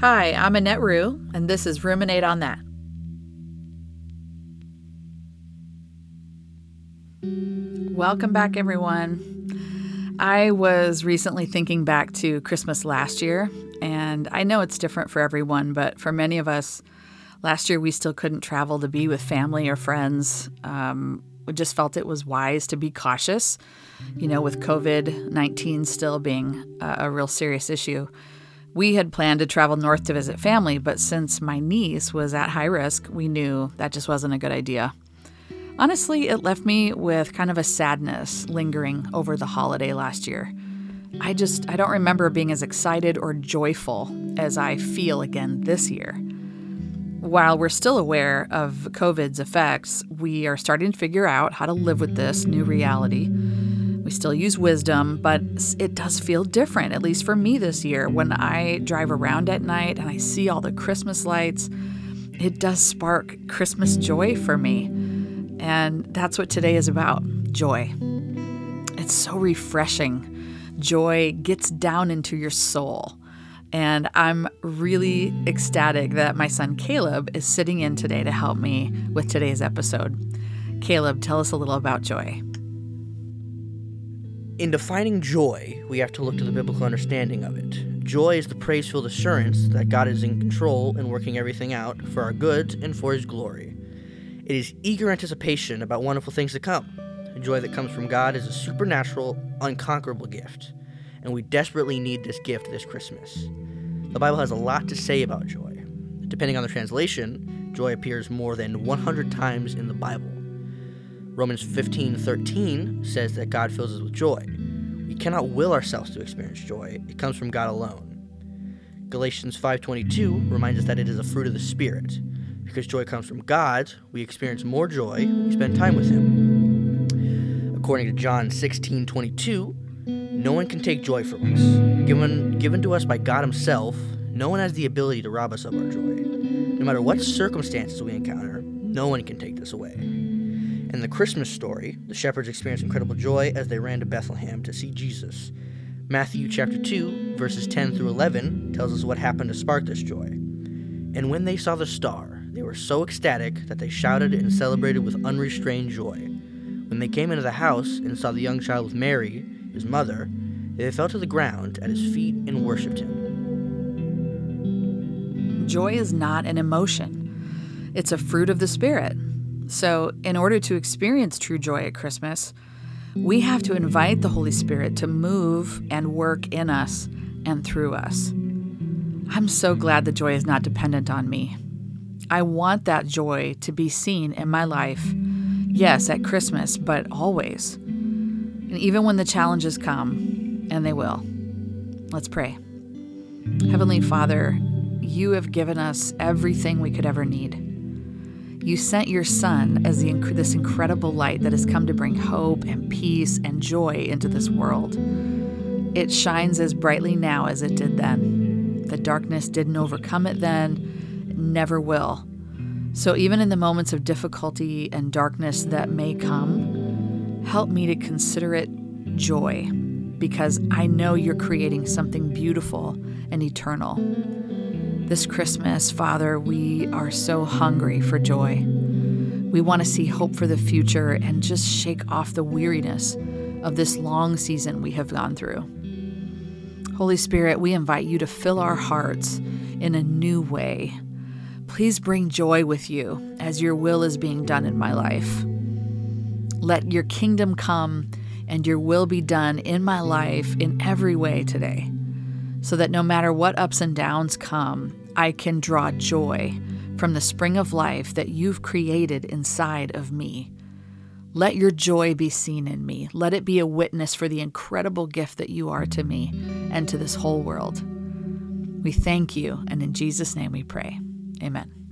Hi, I'm Annette Rue, and this is Ruminate on That. Welcome back, everyone. I was recently thinking back to Christmas last year, and I know it's different for everyone, but for many of us, last year we still couldn't travel to be with family or friends. Um, we just felt it was wise to be cautious, you know, with COVID 19 still being a, a real serious issue. We had planned to travel north to visit family, but since my niece was at high risk, we knew that just wasn't a good idea. Honestly, it left me with kind of a sadness lingering over the holiday last year. I just I don't remember being as excited or joyful as I feel again this year. While we're still aware of COVID's effects, we are starting to figure out how to live with this new reality. We still use wisdom, but it does feel different, at least for me this year. When I drive around at night and I see all the Christmas lights, it does spark Christmas joy for me. And that's what today is about joy. It's so refreshing. Joy gets down into your soul. And I'm really ecstatic that my son Caleb is sitting in today to help me with today's episode. Caleb, tell us a little about joy. In defining joy, we have to look to the biblical understanding of it. Joy is the praise filled assurance that God is in control and working everything out for our good and for His glory. It is eager anticipation about wonderful things to come. The joy that comes from God is a supernatural, unconquerable gift, and we desperately need this gift this Christmas. The Bible has a lot to say about joy. Depending on the translation, joy appears more than 100 times in the Bible. Romans 15:13 says that God fills us with joy. We cannot will ourselves to experience joy. It comes from God alone. Galatians 5:22 reminds us that it is a fruit of the spirit. Because joy comes from God, we experience more joy when we spend time with him. According to John 16:22, no one can take joy from us. Given given to us by God himself, no one has the ability to rob us of our joy. No matter what circumstances we encounter, no one can take this away. In the Christmas story, the shepherds experienced incredible joy as they ran to Bethlehem to see Jesus. Matthew chapter 2, verses 10 through 11 tells us what happened to spark this joy. And when they saw the star, they were so ecstatic that they shouted and celebrated with unrestrained joy. When they came into the house and saw the young child with Mary, his mother, they fell to the ground at his feet and worshipped him. Joy is not an emotion, it's a fruit of the Spirit. So, in order to experience true joy at Christmas, we have to invite the Holy Spirit to move and work in us and through us. I'm so glad the joy is not dependent on me. I want that joy to be seen in my life, yes, at Christmas, but always. And even when the challenges come, and they will. Let's pray. Heavenly Father, you have given us everything we could ever need. You sent your Son as the, this incredible light that has come to bring hope and peace and joy into this world. It shines as brightly now as it did then. The darkness didn't overcome it then, never will. So, even in the moments of difficulty and darkness that may come, help me to consider it joy because I know you're creating something beautiful and eternal. This Christmas, Father, we are so hungry for joy. We want to see hope for the future and just shake off the weariness of this long season we have gone through. Holy Spirit, we invite you to fill our hearts in a new way. Please bring joy with you as your will is being done in my life. Let your kingdom come and your will be done in my life in every way today so that no matter what ups and downs come, I can draw joy from the spring of life that you've created inside of me. Let your joy be seen in me. Let it be a witness for the incredible gift that you are to me and to this whole world. We thank you, and in Jesus' name we pray. Amen.